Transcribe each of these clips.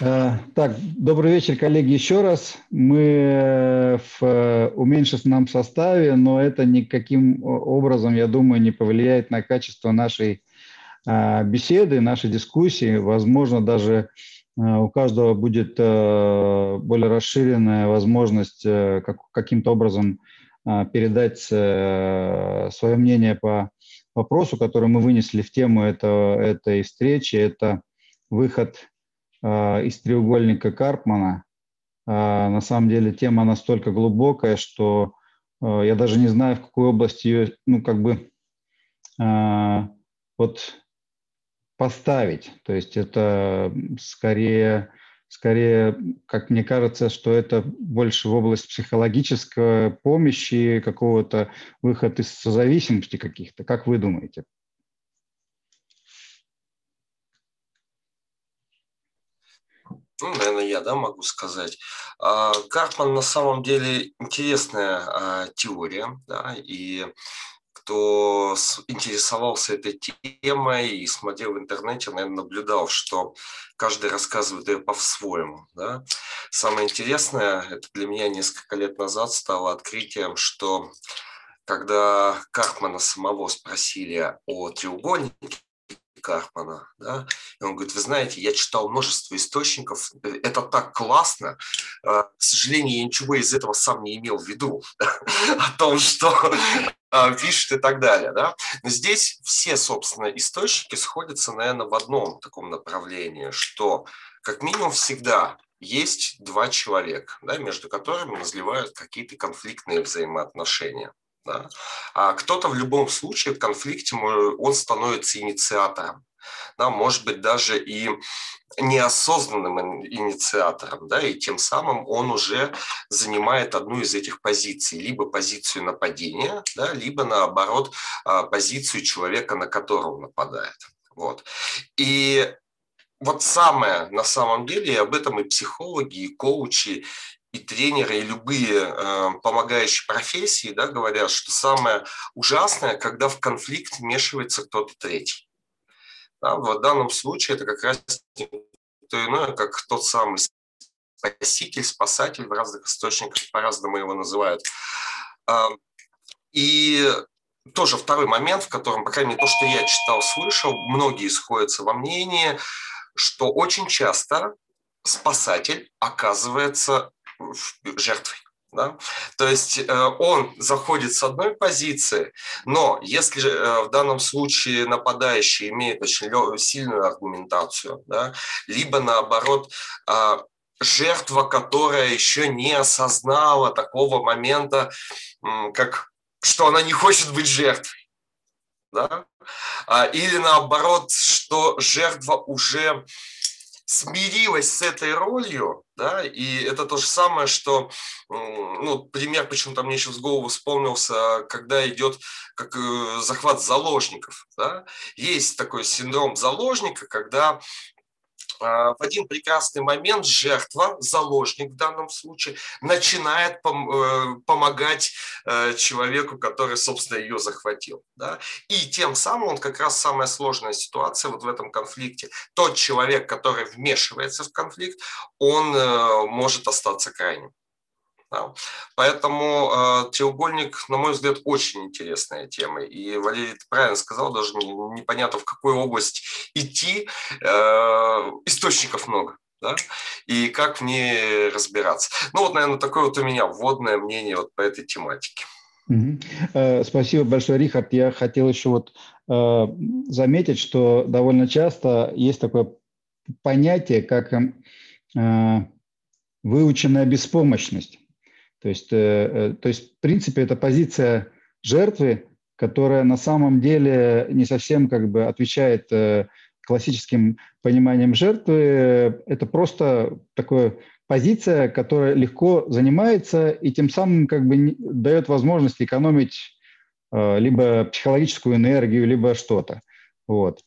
Э, так, добрый вечер, коллеги, еще раз. Мы э, в э, уменьшенном составе, но это никаким образом, я думаю, не повлияет на качество нашей беседы, нашей дискуссии. Возможно, даже у каждого будет более расширенная возможность каким-то образом передать свое мнение по вопросу, который мы вынесли в тему этой встречи. Это выход из треугольника Карпмана. А, на самом деле тема настолько глубокая, что а, я даже не знаю, в какой области ее, ну, как бы, вот поставить. То есть это скорее, скорее, как мне кажется, что это больше в область психологической помощи, какого-то выхода из созависимости каких-то. Как вы думаете? Ну, наверное, я, да, могу сказать. А, Карпман на самом деле интересная а, теория, да, и кто интересовался этой темой и смотрел в интернете, наверное, наблюдал, что каждый рассказывает ее по-своему. Да? Самое интересное, это для меня несколько лет назад стало открытием, что когда Карпмана самого спросили о треугольнике, Карпмана. Да? И он говорит, вы знаете, я читал множество источников, это так классно. А, к сожалению, я ничего из этого сам не имел в виду, о том, что а, пишет и так далее. Да? Но здесь все, собственно, источники сходятся, наверное, в одном таком направлении, что как минимум всегда есть два человека, да, между которыми назревают какие-то конфликтные взаимоотношения. Да? А кто-то в любом случае в конфликте, он становится инициатором. Да, может быть, даже и неосознанным инициатором, да, и тем самым он уже занимает одну из этих позиций, либо позицию нападения, да, либо наоборот а, позицию человека, на которого нападает. Вот. И вот самое на самом деле, и об этом и психологи, и коучи, и тренеры, и любые э, помогающие профессии да, говорят, что самое ужасное, когда в конфликт вмешивается кто-то третий. Да, в данном случае это как раз то иное, как тот самый спаситель, спасатель, в разных источниках по-разному его называют. Э, и тоже второй момент, в котором, по крайней мере, то, что я читал, слышал, многие сходятся во мнении, что очень часто спасатель оказывается жертвой. Да? То есть э, он заходит с одной позиции, но если э, в данном случае нападающий имеет очень сильную аргументацию, да, либо наоборот э, жертва, которая еще не осознала такого момента, как что она не хочет быть жертвой, да? А, или наоборот, что жертва уже смирилась с этой ролью, да, и это то же самое, что, ну, пример почему-то мне еще в голову вспомнился, когда идет как э, захват заложников, да, есть такой синдром заложника, когда в один прекрасный момент жертва, заложник в данном случае, начинает пом- э, помогать э, человеку, который, собственно, ее захватил. Да? И тем самым он как раз самая сложная ситуация вот в этом конфликте. Тот человек, который вмешивается в конфликт, он э, может остаться крайним. Да. Поэтому э, треугольник, на мой взгляд, очень интересная тема. И Валерий правильно сказал, даже непонятно, в какую область идти. Э, источников много. Да? И как в ней разбираться. Ну вот, наверное, такое вот у меня вводное мнение вот по этой тематике. Угу. Спасибо большое, Рихард. Я хотел еще вот э, заметить, что довольно часто есть такое понятие, как э, выученная беспомощность. То есть, э, э, то есть, в принципе, это позиция жертвы, которая на самом деле не совсем как бы отвечает э, классическим пониманием жертвы. Это просто такая позиция, которая легко занимается и тем самым как бы дает возможность экономить либо психологическую энергию, либо что-то. Вот.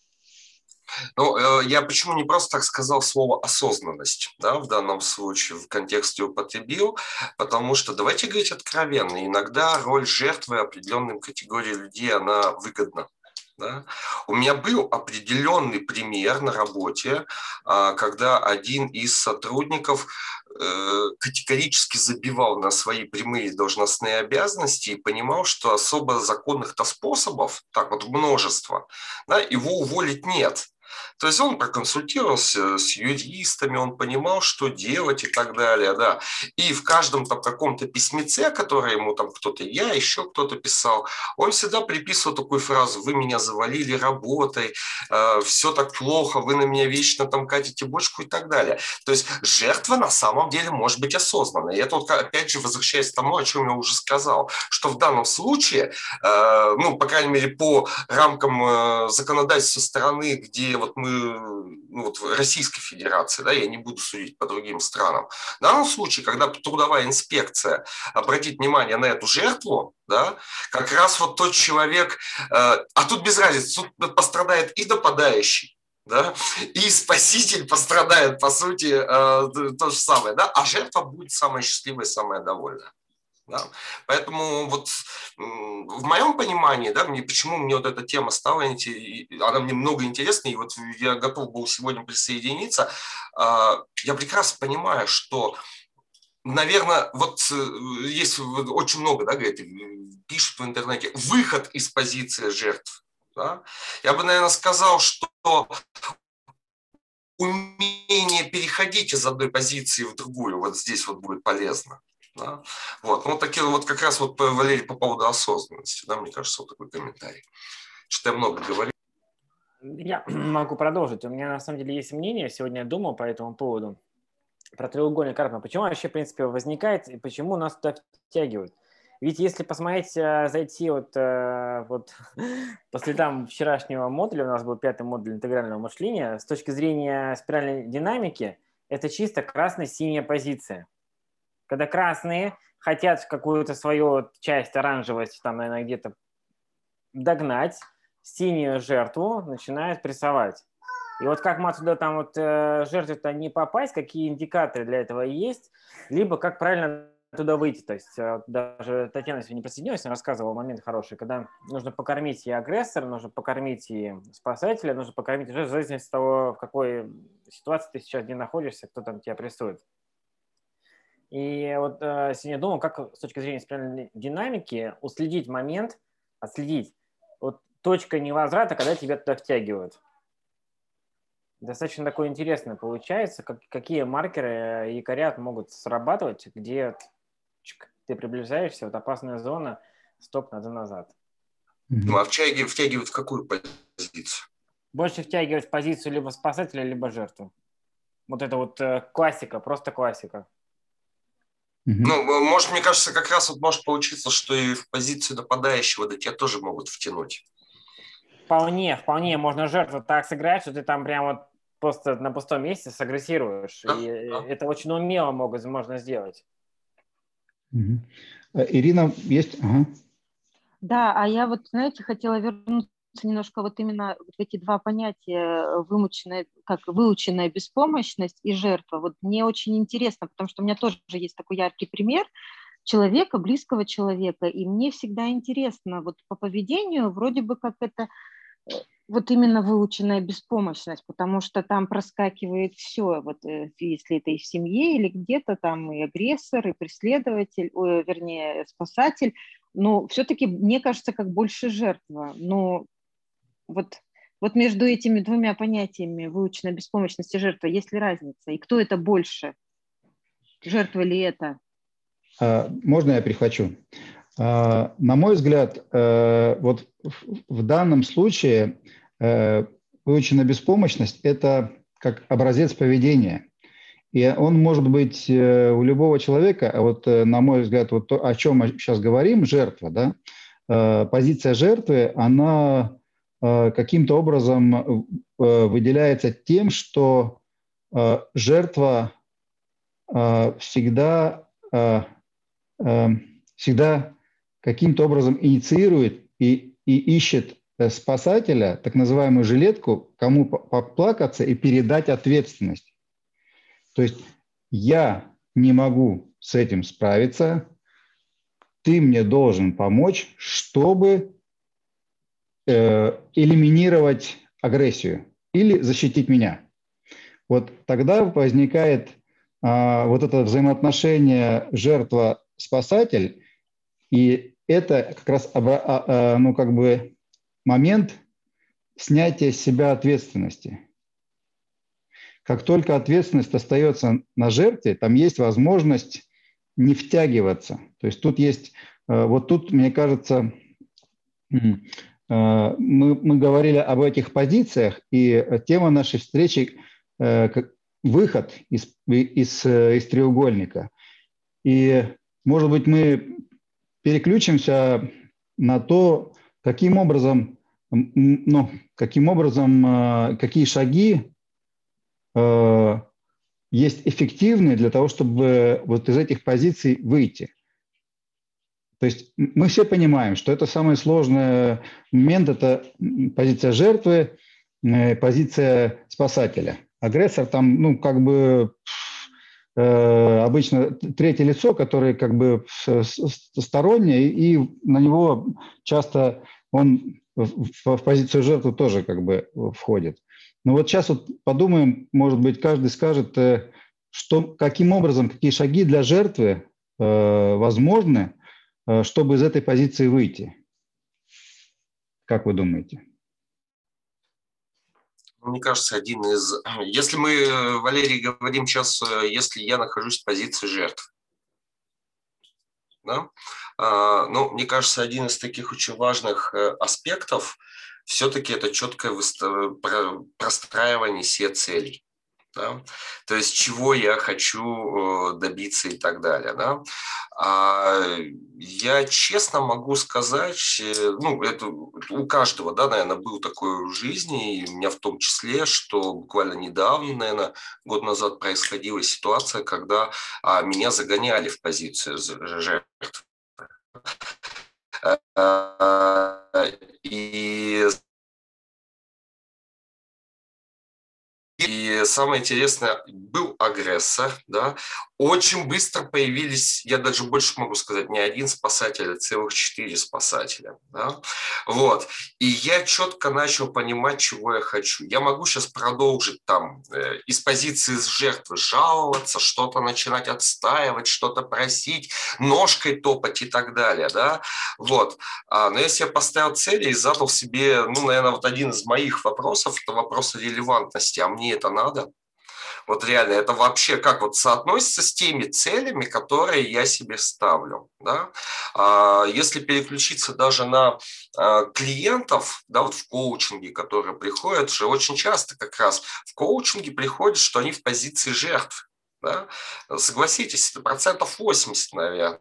Ну, э, я почему не просто так сказал слово осознанность, да, в данном случае в контексте употребил, потому что, давайте говорить откровенно, иногда роль жертвы определенным категории людей, она выгодна. Да? У меня был определенный пример на работе, а, когда один из сотрудников э, категорически забивал на свои прямые должностные обязанности и понимал, что особо законных-то способов, так вот множество, да, его уволить нет. То есть он проконсультировался с юристами, он понимал, что делать и так далее, да. И в каждом там каком-то письмеце, которое ему там кто-то, я, еще кто-то писал, он всегда приписывал такую фразу, вы меня завалили работой, э, все так плохо, вы на меня вечно там катите бочку и так далее. То есть жертва на самом деле может быть осознанной. И это вот опять же возвращаясь к тому, о чем я уже сказал, что в данном случае, э, ну, по крайней мере, по рамкам э, законодательства страны, где вот мы ну, вот в Российской Федерации, да, я не буду судить по другим странам. В данном случае, когда трудовая инспекция обратит внимание на эту жертву, да, как раз вот тот человек, э, а тут без разницы, тут пострадает и нападающий, да, и спаситель пострадает, по сути, э, то же самое, да, а жертва будет самая счастливая, самая довольная. Да? Поэтому вот в моем понимании, да, мне, почему мне вот эта тема стала, она мне много интересна, и вот я готов был сегодня присоединиться, а, я прекрасно понимаю, что наверное, вот э, есть очень много, да, говорит, пишут в интернете, выход из позиции жертв. Да? Я бы, наверное, сказал, что умение переходить из одной позиции в другую вот здесь вот будет полезно. Да? Вот. Ну, такие вот как раз вот Валерий по поводу осознанности, да, мне кажется, вот такой комментарий. Что я много говорю. Я могу продолжить. У меня на самом деле есть мнение, сегодня я думал по этому поводу, про треугольник Карпмана. Почему вообще, в принципе, возникает и почему нас туда втягивают? Ведь если посмотреть, э, зайти вот, э, вот по следам вчерашнего модуля, у нас был пятый модуль интегрального мышления, с точки зрения спиральной динамики, это чисто красная-синяя позиция когда красные хотят какую-то свою часть оранжевость, там, наверное, где-то догнать, синюю жертву начинают прессовать. И вот как мы отсюда там вот э, жертве-то не попасть, какие индикаторы для этого есть, либо как правильно туда выйти. То есть э, даже Татьяна сегодня присоединилась, она рассказывала момент хороший, когда нужно покормить и агрессора, нужно покормить и спасателя, нужно покормить уже в зависимости от того, в какой ситуации ты сейчас где находишься, кто там тебя прессует. И вот э, сегодня думал, как с точки зрения спиральной динамики уследить момент, отследить вот точка невозврата, когда тебя туда втягивают. Достаточно такое интересное получается, как, какие маркеры и якоря могут срабатывать, где чик, ты приближаешься, вот опасная зона, стоп, надо назад. Ну, а втягивают, втягивают в какую позицию? Больше втягивать в позицию либо спасателя, либо жертву. Вот это вот э, классика, просто классика. Ну, может, мне кажется, как раз вот может получиться, что и в позицию нападающего да тебя тоже могут втянуть. Вполне, вполне можно жертву так сыграть, что ты там прям вот просто на пустом месте сагрессируешь. Да, и да. это очень умело могут, можно сделать. Угу. Ирина, есть? Ага. Да, а я вот, знаете, хотела вернуться немножко вот именно в эти два понятия вымученная, как выученная беспомощность и жертва. Вот мне очень интересно, потому что у меня тоже есть такой яркий пример человека, близкого человека, и мне всегда интересно, вот по поведению вроде бы как это э, вот именно выученная беспомощность, потому что там проскакивает все, вот э, если это и в семье или где-то там и агрессор, и преследователь, ой, вернее спасатель, но все-таки мне кажется как больше жертва. Но вот, вот между этими двумя понятиями выученная беспомощность и жертва есть ли разница? И кто это больше? Жертва ли это? А, можно я перехвачу? А, на мой взгляд, э, вот в данном случае э, выученная беспомощность – это как образец поведения. И он может быть э, у любого человека, а вот на мой взгляд, вот то, о чем мы сейчас говорим, жертва, да, позиция жертвы, она каким-то образом э, выделяется тем, что э, жертва всегда, всегда каким-то образом инициирует и, и ищет спасателя, так называемую жилетку, кому поплакаться и передать ответственность. То есть я не могу с этим справиться, ты мне должен помочь, чтобы э, элиминировать агрессию или защитить меня. Вот тогда возникает а, вот это взаимоотношение жертва-спасатель, и это как раз а, а, ну, как бы момент снятия с себя ответственности. Как только ответственность остается на жертве, там есть возможность не втягиваться. То есть тут есть, э, вот тут, мне кажется, э, мы, мы говорили об этих позициях, и тема нашей встречи э, – выход из, из, из треугольника. И, может быть, мы переключимся на то, каким образом, ну, каким образом, какие шаги есть эффективные для того, чтобы вот из этих позиций выйти. То есть мы все понимаем, что это самый сложный момент, это позиция жертвы, э, позиция спасателя. Агрессор там, ну, как бы э, обычно третье лицо, которое как бы стороннее, и на него часто он в, позицию жертвы тоже как бы входит. Ну вот сейчас вот подумаем, может быть, каждый скажет, э, что, каким образом, какие шаги для жертвы э, возможны, чтобы из этой позиции выйти. Как вы думаете? Мне кажется, один из... Если мы, Валерий, говорим сейчас, если я нахожусь в позиции жертв, да? А, ну, мне кажется, один из таких очень важных аспектов – все-таки это четкое простраивание себе целей. Да? То есть чего я хочу э, добиться и так далее. Да? А я честно могу сказать, э, ну, это у каждого, да, наверное, был такой в жизни, и у меня в том числе, что буквально недавно, наверное, год назад происходила ситуация, когда а, меня загоняли в позицию жертв. И И самое интересное, был агрессор, да, очень быстро появились, я даже больше могу сказать, не один спасатель, а целых четыре спасателя. Да? Вот. И я четко начал понимать, чего я хочу. Я могу сейчас продолжить там э, из позиции жертвы жаловаться, что-то начинать отстаивать, что-то просить, ножкой топать и так далее. Да? Вот. А, но я поставил цели и задал себе, ну, наверное, вот один из моих вопросов, это вопрос релевантности. А мне это надо? Вот реально, это вообще как вот соотносится с теми целями, которые я себе ставлю. Да? А, если переключиться даже на а, клиентов, да, вот в коучинге, которые приходят, же очень часто как раз в коучинге приходят, что они в позиции жертв. Да? Согласитесь, это процентов 80, наверное.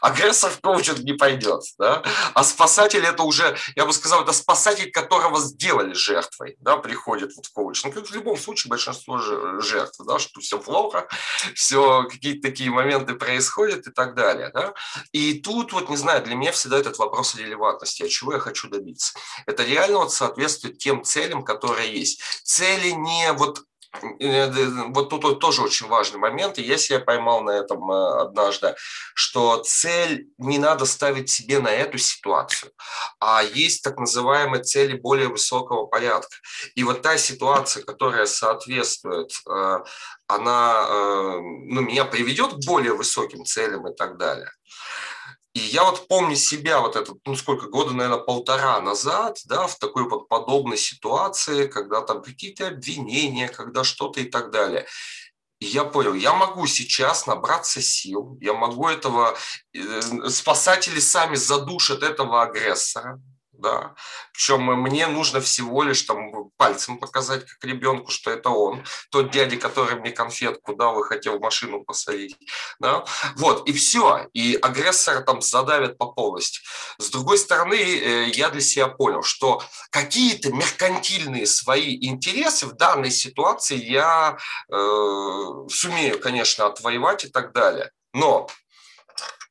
Агрессор в коучинг не пойдет, да? А спасатель это уже, я бы сказал, это спасатель, которого сделали жертвой, да, приходит вот в коучинг. Ну, в любом случае большинство жертв, да, что все плохо, все какие-то такие моменты происходят и так далее, да. И тут вот, не знаю, для меня всегда этот вопрос релевантности, а чего я хочу добиться. Это реально вот соответствует тем целям, которые есть. Цели не вот вот тут тоже очень важный момент, и я себя поймал на этом э, однажды, что цель не надо ставить себе на эту ситуацию, а есть так называемые цели более высокого порядка. И вот та ситуация, которая соответствует, э, она э, ну, меня приведет к более высоким целям и так далее. И я вот помню себя вот это, ну сколько, года, наверное, полтора назад, да, в такой вот подобной ситуации, когда там какие-то обвинения, когда что-то и так далее. И я понял, я могу сейчас набраться сил, я могу этого, э, спасатели сами задушат этого агрессора, да. Причем мне нужно всего лишь там пальцем показать как ребенку, что это он, тот дядя, который мне конфетку дал и хотел машину посадить, да. Вот, и все, и агрессор там задавит по полности. С другой стороны, э, я для себя понял, что какие-то меркантильные свои интересы в данной ситуации я э, сумею, конечно, отвоевать и так далее. Но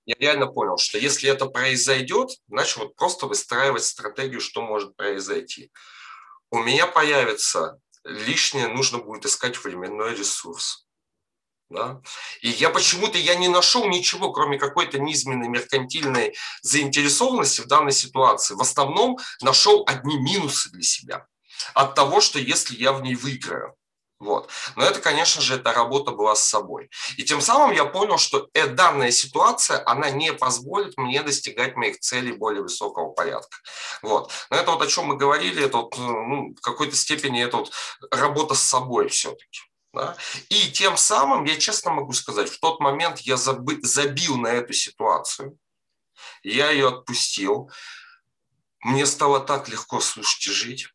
я реально понял, что если это произойдет, начал вот просто выстраивать стратегию, что может произойти. У меня появится лишнее, нужно будет искать временной ресурс. Да? И я почему-то я не нашел ничего, кроме какой-то низменной меркантильной заинтересованности в данной ситуации. В основном нашел одни минусы для себя от того, что если я в ней выиграю. Вот. Но это, конечно же, эта работа была с собой. И тем самым я понял, что э, данная ситуация, она не позволит мне достигать моих целей более высокого порядка. Вот. Но это вот о чем мы говорили, это вот, ну, в какой-то степени это вот работа с собой все-таки. Да? И тем самым, я честно могу сказать, в тот момент я заби- забил на эту ситуацию, я ее отпустил, мне стало так легко слушать и жить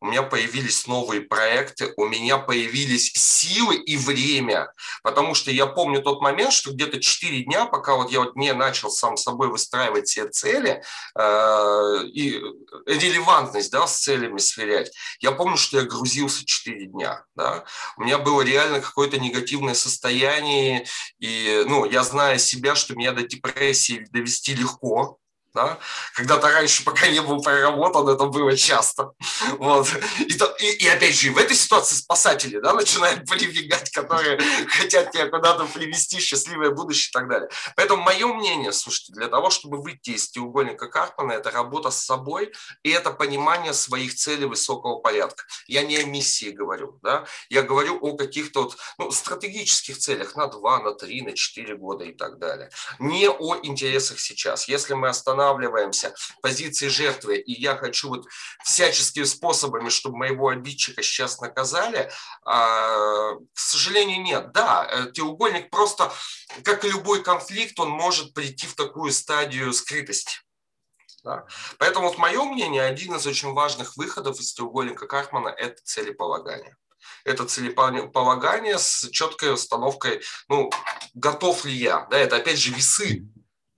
у меня появились новые проекты, у меня появились силы и время, потому что я помню тот момент, что где-то 4 дня, пока вот я вот не начал сам собой выстраивать все цели э, и релевантность да, с целями сверять, я помню, что я грузился 4 дня. Да? У меня было реально какое-то негативное состояние, и ну, я знаю себя, что меня до депрессии довести легко, да? Когда-то раньше, пока не был проработан, это было часто. Вот. И, и, и опять же, в этой ситуации спасатели да, начинают прибегать, которые хотят тебя куда-то привести, счастливое будущее и так далее. Поэтому мое мнение, слушайте, для того, чтобы выйти из треугольника Карпмана, это работа с собой и это понимание своих целей высокого порядка. Я не о миссии говорю, да? я говорю о каких-то вот, ну, стратегических целях на 2, на 3, на 4 года и так далее. Не о интересах сейчас. Если мы останавливаемся останавливаемся в позиции жертвы, и я хочу вот всяческими способами, чтобы моего обидчика сейчас наказали, а, к сожалению, нет. Да, э, треугольник просто, как и любой конфликт, он может прийти в такую стадию скрытости. Да. Поэтому, вот мое мнение, один из очень важных выходов из треугольника Карпмана – это целеполагание. Это целеполагание с четкой установкой, ну, готов ли я. Да, это опять же весы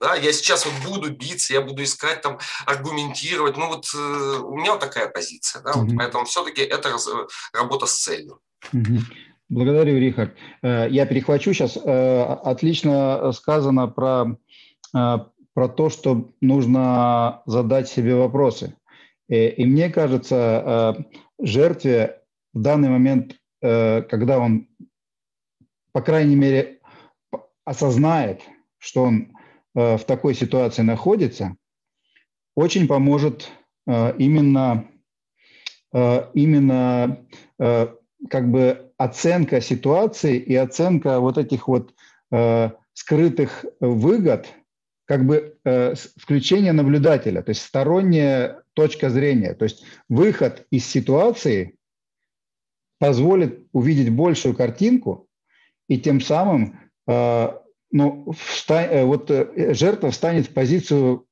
да, я сейчас вот буду биться, я буду искать там, аргументировать. Ну вот э, у меня вот такая позиция, да, mm-hmm. вот, поэтому все-таки это раз, э, работа с целью. Mm-hmm. Благодарю, Рихард. Э, я перехвачу сейчас. Э, отлично сказано про, про то, что нужно задать себе вопросы. И мне кажется, жертве в данный момент, когда он, по крайней мере, осознает, что он в такой ситуации находится, очень поможет э, именно, э, именно как бы оценка ситуации и оценка вот этих вот скрытых выгод, как бы включение наблюдателя, то есть сторонняя точка зрения, то есть выход из ситуации позволит увидеть большую картинку и тем самым ну, э, вот э, жертва встанет в позицию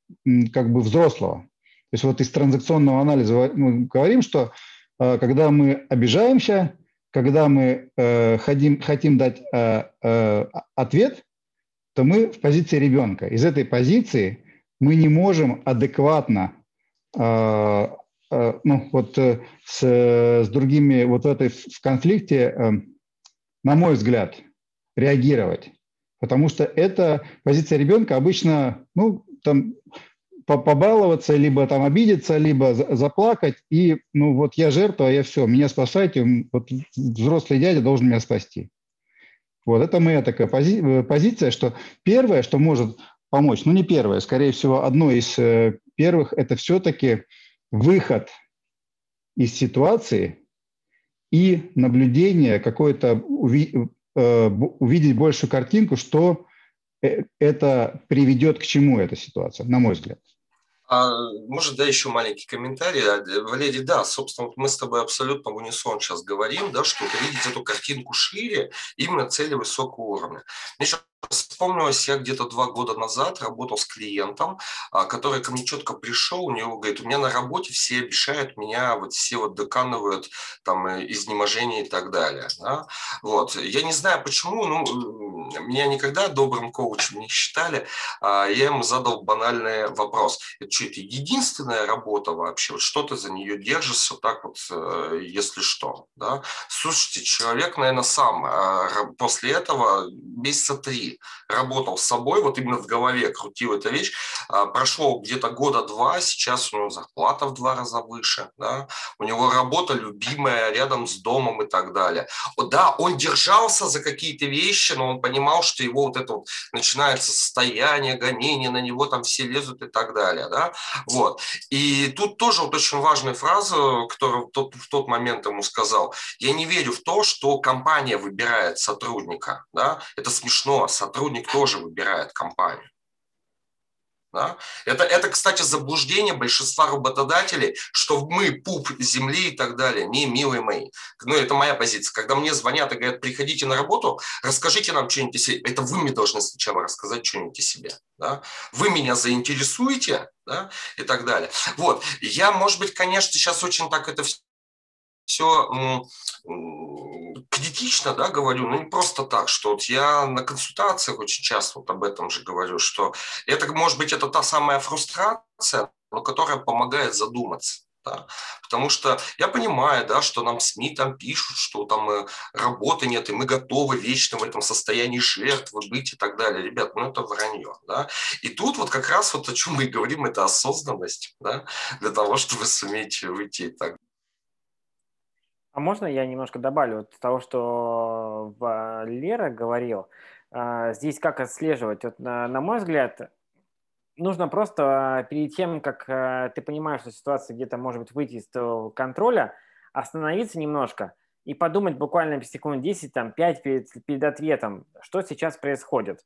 как бы взрослого. То есть вот из транзакционного анализа мы говорим, что э, когда мы обижаемся, когда мы хотим, хотим дать ответ, то мы в позиции ребенка. Из этой позиции мы не можем адекватно ну, вот с, с другими вот в этой в конфликте, на мой взгляд, реагировать. Потому что это позиция ребенка обычно, ну, там, побаловаться, либо там обидеться, либо заплакать, и, ну, вот я жертва, я все, меня спасайте, вот взрослый дядя должен меня спасти. Вот это моя такая пози э, позиция, что первое, что может помочь, ну, не первое, скорее всего, одно из э, первых, это все-таки выход из ситуации и наблюдение, какое-то Э, увидеть большую картинку, что э, это приведет к чему эта ситуация, на мой взгляд. А, может, да, еще маленький комментарий. А, Валерий, да, собственно, мы с тобой абсолютно в унисон сейчас говорим, да, что увидеть эту картинку шире, именно цели высокого уровня. Еще Вспомнилось, я где-то два года назад работал с клиентом, а, который ко мне четко пришел, у него говорит, у меня на работе все обещают меня, вот все вот доканывают там э, изнеможение и так далее. Да? Вот. Я не знаю почему, ну, меня никогда добрым коучем не считали, а я ему задал банальный вопрос. Это что, это единственная работа вообще? Вот что ты за нее держишься так вот, э, если что? Да? Слушайте, человек, наверное, сам а, после этого месяца три работал с собой, вот именно в голове крутил эту вещь, а, прошло где-то года два, сейчас у него зарплата в два раза выше, да, у него работа любимая рядом с домом и так далее. Да, он держался за какие-то вещи, но он понимал, что его вот это вот начинается состояние, гонение на него, там все лезут и так далее, да, вот. И тут тоже вот очень важная фраза, которую тот, в тот момент ему сказал, я не верю в то, что компания выбирает сотрудника, да, это смешно, сотрудник тоже выбирает компанию. Да? Это, это, кстати, заблуждение большинства работодателей, что мы пуп земли и так далее. Не, милые мои. Ну, это моя позиция. Когда мне звонят и говорят, приходите на работу, расскажите нам что-нибудь о себе. Это вы мне должны сначала рассказать что-нибудь о себе. Да? Вы меня заинтересуете да? и так далее. Вот. Я, может быть, конечно, сейчас очень так это все критично, да, говорю, но не просто так, что вот я на консультациях очень часто вот об этом же говорю, что это, может быть, это та самая фрустрация, но которая помогает задуматься. Да? Потому что я понимаю, да, что нам СМИ там пишут, что там э, работы нет, и мы готовы вечно в этом состоянии жертвы быть и так далее. Ребят, ну это вранье. Да? И тут вот как раз вот о чем мы говорим, это осознанность да? для того, чтобы суметь выйти и так а можно я немножко добавлю вот того, что Лера говорил? А, здесь как отслеживать? Вот, на, на мой взгляд, нужно просто перед тем, как э, ты понимаешь, что ситуация где-то может быть выйти из твоего контроля, остановиться немножко и подумать буквально секунд 10, там, 5 перед, перед ответом, что сейчас происходит.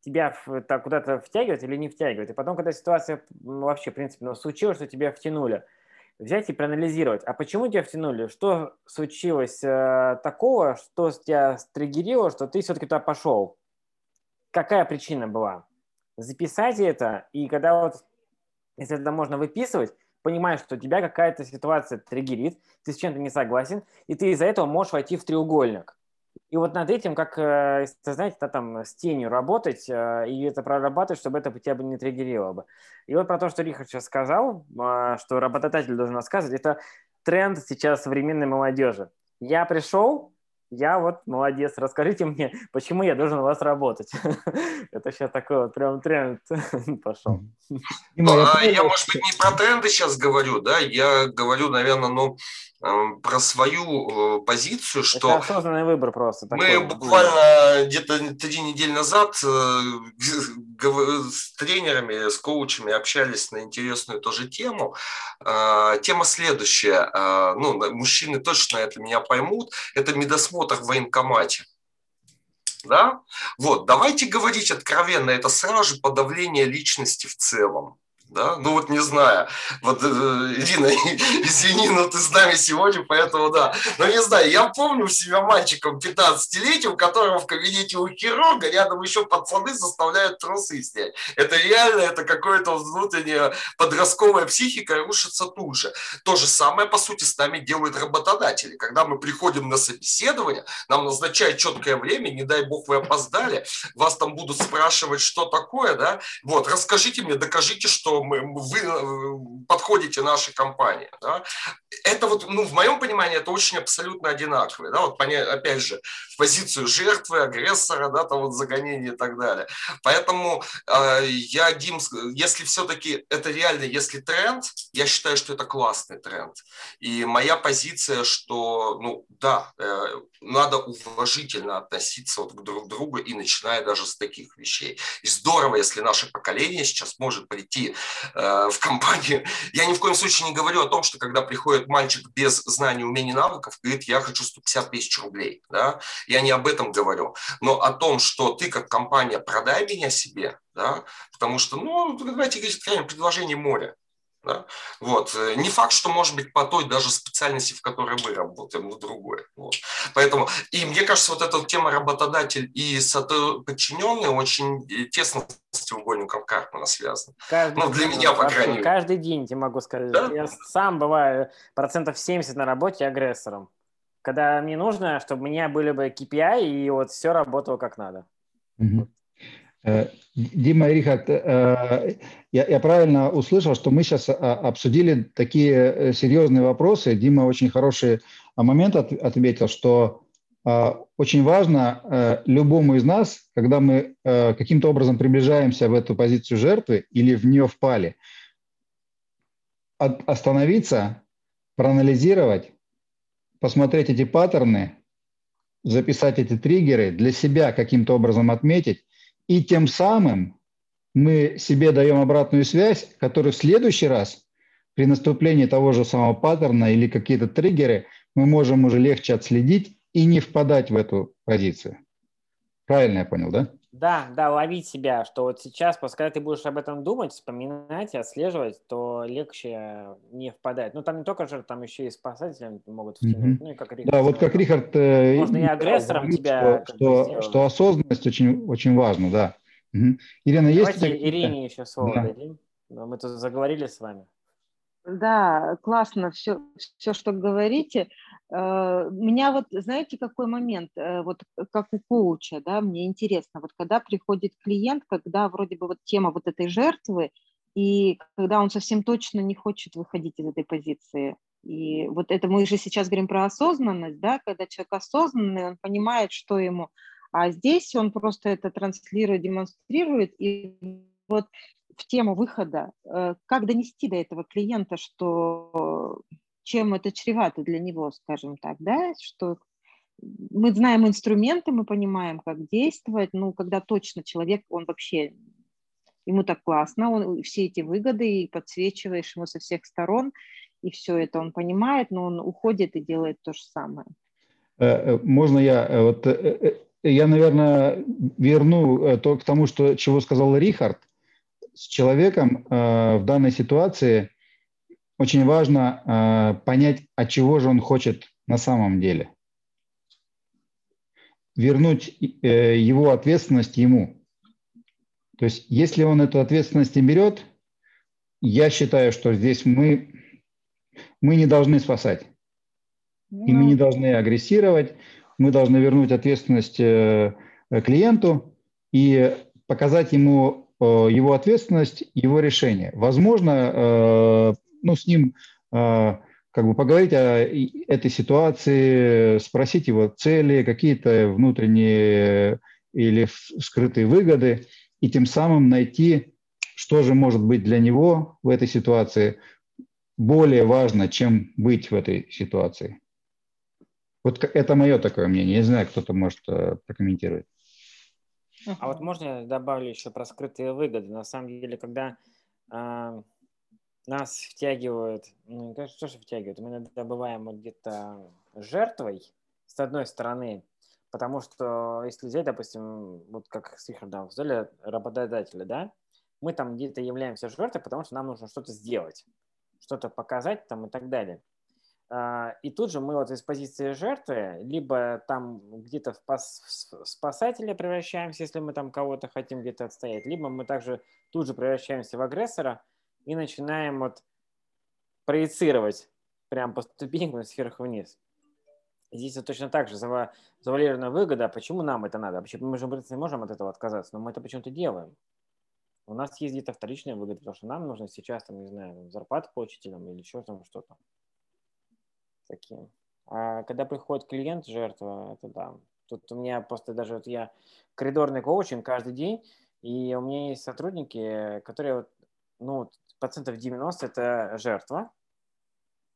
Тебя так куда-то втягивать или не втягивать. И потом, когда ситуация вообще, в принципе, ну, случилось, что тебя втянули – взять и проанализировать, а почему тебя втянули, что случилось э, такого, что тебя стригерило, что ты все-таки туда пошел, какая причина была, записать это, и когда вот, если это можно выписывать, понимаешь, что тебя какая-то ситуация триггерит, ты с чем-то не согласен, и ты из-за этого можешь войти в треугольник. И вот над этим, как, э, знаете, да, там с тенью работать э, и это прорабатывать, чтобы это тебя бы не триггерило бы. И вот про то, что Рихард сейчас сказал, э, что работодатель должен рассказывать, это тренд сейчас современной молодежи. Я пришел, я вот молодец, расскажите мне, почему я должен у вас работать. Это сейчас такой вот прям тренд пошел. Ну, а я, может быть, не про тренды сейчас говорю, да, я говорю, наверное, ну, эм, про свою э, позицию, что... Это осознанный выбор просто. Мы буквально где-то три недели назад э, с тренерами, с коучами общались на интересную тоже тему. А, тема следующая, а, ну, мужчины точно это меня поймут, это медосмотр в военкомате. Да? Вот, давайте говорить откровенно, это сразу же подавление личности в целом да, ну вот не знаю, вот, э, Ирина, извини, но ты с нами сегодня, поэтому да, но не знаю, я помню себя мальчиком 15-летним, которого в кабинете у хирурга рядом еще пацаны заставляют трусы снять. Это реально, это какое-то внутренняя подростковая психика рушится тут же. То же самое, по сути, с нами делают работодатели. Когда мы приходим на собеседование, нам назначают четкое время, не дай бог вы опоздали, вас там будут спрашивать, что такое, да, вот, расскажите мне, докажите, что вы э, подходите нашей компании. Да? Это вот, ну, в моем понимании, это очень абсолютно одинаковые. Да? Вот, опять же, позицию жертвы, агрессора, да, там вот загонение и так далее. Поэтому э, я, Дим, если все-таки это реально, если тренд, я считаю, что это классный тренд. И моя позиция, что, ну, да, э, надо уважительно относиться вот друг другу и начиная даже с таких вещей. И здорово, если наше поколение сейчас может прийти э, в компанию. Я ни в коем случае не говорю о том, что когда приходит мальчик без знаний, умений, навыков, говорит, я хочу 150 тысяч рублей. Да? Я не об этом говорю, но о том, что ты как компания продай меня себе, да? потому что, ну, давайте говорить, предложение море. Да? Вот. Э, не факт, что может быть по той даже специальности, в которой мы работаем, но другой. Вот. Поэтому, и мне кажется, вот эта тема работодатель и подчиненный очень э, тесно с треугольником Карпмана связана. Каждый ну, для день, меня, по крайней мере. Каждый день, я могу сказать. Да? Я сам бываю процентов 70 на работе агрессором. Когда мне нужно, чтобы у меня были бы KPI, и вот все работало как надо. Угу. Э, Дима и Рихард, э, я, я правильно услышал, что мы сейчас а, обсудили такие э, серьезные вопросы. Дима очень хороший момент отметил, что очень важно любому из нас, когда мы каким-то образом приближаемся в эту позицию жертвы или в нее впали, остановиться, проанализировать, посмотреть эти паттерны, записать эти триггеры, для себя каким-то образом отметить, и тем самым мы себе даем обратную связь, которую в следующий раз при наступлении того же самого паттерна или какие-то триггеры мы можем уже легче отследить и не впадать в эту позицию. Правильно я понял, да? Да, да, ловить себя, что вот сейчас, когда ты будешь об этом думать, вспоминать, отслеживать, то легче не впадать. Ну, там не только же, там еще и спасатели могут втянуть. Mm-hmm. Ну, и как Рихард. Да, вот как Рихард... Э, Можно и агрессором говорит, тебя... Что, что, что осознанность очень, очень важна, да. Угу. Ирина, есть... Давайте Ирине еще слово да. дадим. Мы тут заговорили с вами. Да, классно все, все, что говорите. Э, меня вот, знаете, какой момент, э, вот как у коуча, да, мне интересно, вот когда приходит клиент, когда вроде бы вот тема вот этой жертвы, и когда он совсем точно не хочет выходить из этой позиции. И вот это мы же сейчас говорим про осознанность, да, когда человек осознанный, он понимает, что ему, а здесь он просто это транслирует, демонстрирует, и вот в тему выхода, э, как донести до этого клиента, что чем это чревато для него, скажем так, да, что мы знаем инструменты, мы понимаем, как действовать, ну, когда точно человек, он вообще, ему так классно, он все эти выгоды и подсвечиваешь ему со всех сторон, и все это он понимает, но он уходит и делает то же самое. Э, э, можно я, вот, я, наверное, верну то к тому, что, чего сказал Рихард – с человеком э, в данной ситуации очень важно э, понять, от чего же он хочет на самом деле. Вернуть э, его ответственность ему. То есть, если он эту ответственность не берет, я считаю, что здесь мы, мы не должны спасать. И мы не ну. должны агрессировать, мы должны вернуть ответственность клиенту и показать ему Э, его ответственность, его решение. Возможно, э, ну, с ним э, как бы поговорить о этой ситуации, спросить его цели, какие-то внутренние или скрытые выгоды, и тем самым найти, что же может быть для него в этой ситуации более важно, чем быть в этой ситуации. Вот это мое такое мнение. Не знаю, кто-то может прокомментировать. А вот можно я добавлю еще про скрытые выгоды? На самом деле, когда э, нас втягивают, ну, что же втягивают, мы иногда бываем вот где-то жертвой, с одной стороны, потому что если взять, допустим, вот как с Рихардом взяли работодателя, да, мы там где-то являемся жертвой, потому что нам нужно что-то сделать, что-то показать там и так далее. А, и тут же мы вот из позиции жертвы, либо там где-то в спасателя превращаемся, если мы там кого-то хотим где-то отстоять, либо мы также тут же превращаемся в агрессора и начинаем вот проецировать прям по ступенькам сверху вниз. Здесь вот точно так же завуалированная выгода. Почему нам это надо? Почему мы же не можем от этого отказаться, но мы это почему-то делаем. У нас есть где-то вторичная выгода, потому что нам нужно сейчас, там, не знаю, зарплату получить или еще там что-то такие. А когда приходит клиент, жертва, это да. Тут у меня просто даже вот я коридорный коучинг каждый день, и у меня есть сотрудники, которые вот, ну, процентов 90 это жертва,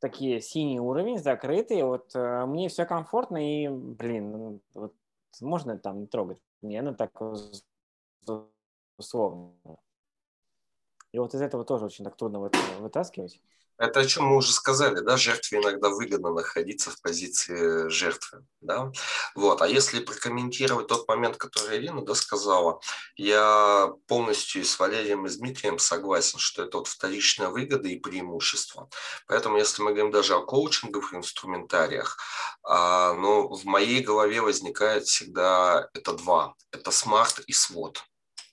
такие синий уровень, закрытые, вот э, мне все комфортно, и, блин, ну, вот можно там не трогать, мне ну так условно. И вот из этого тоже очень так трудно вытаскивать. Это о чем мы уже сказали, да, жертве иногда выгодно находиться в позиции жертвы, да, вот, а если прокомментировать тот момент, который Ирина, да, сказала, я полностью с Валерием и с Дмитрием согласен, что это вот вторичная выгода и преимущество, поэтому если мы говорим даже о коучинговых инструментариях, а, ну, в моей голове возникает всегда это два, это SMART и SWOT,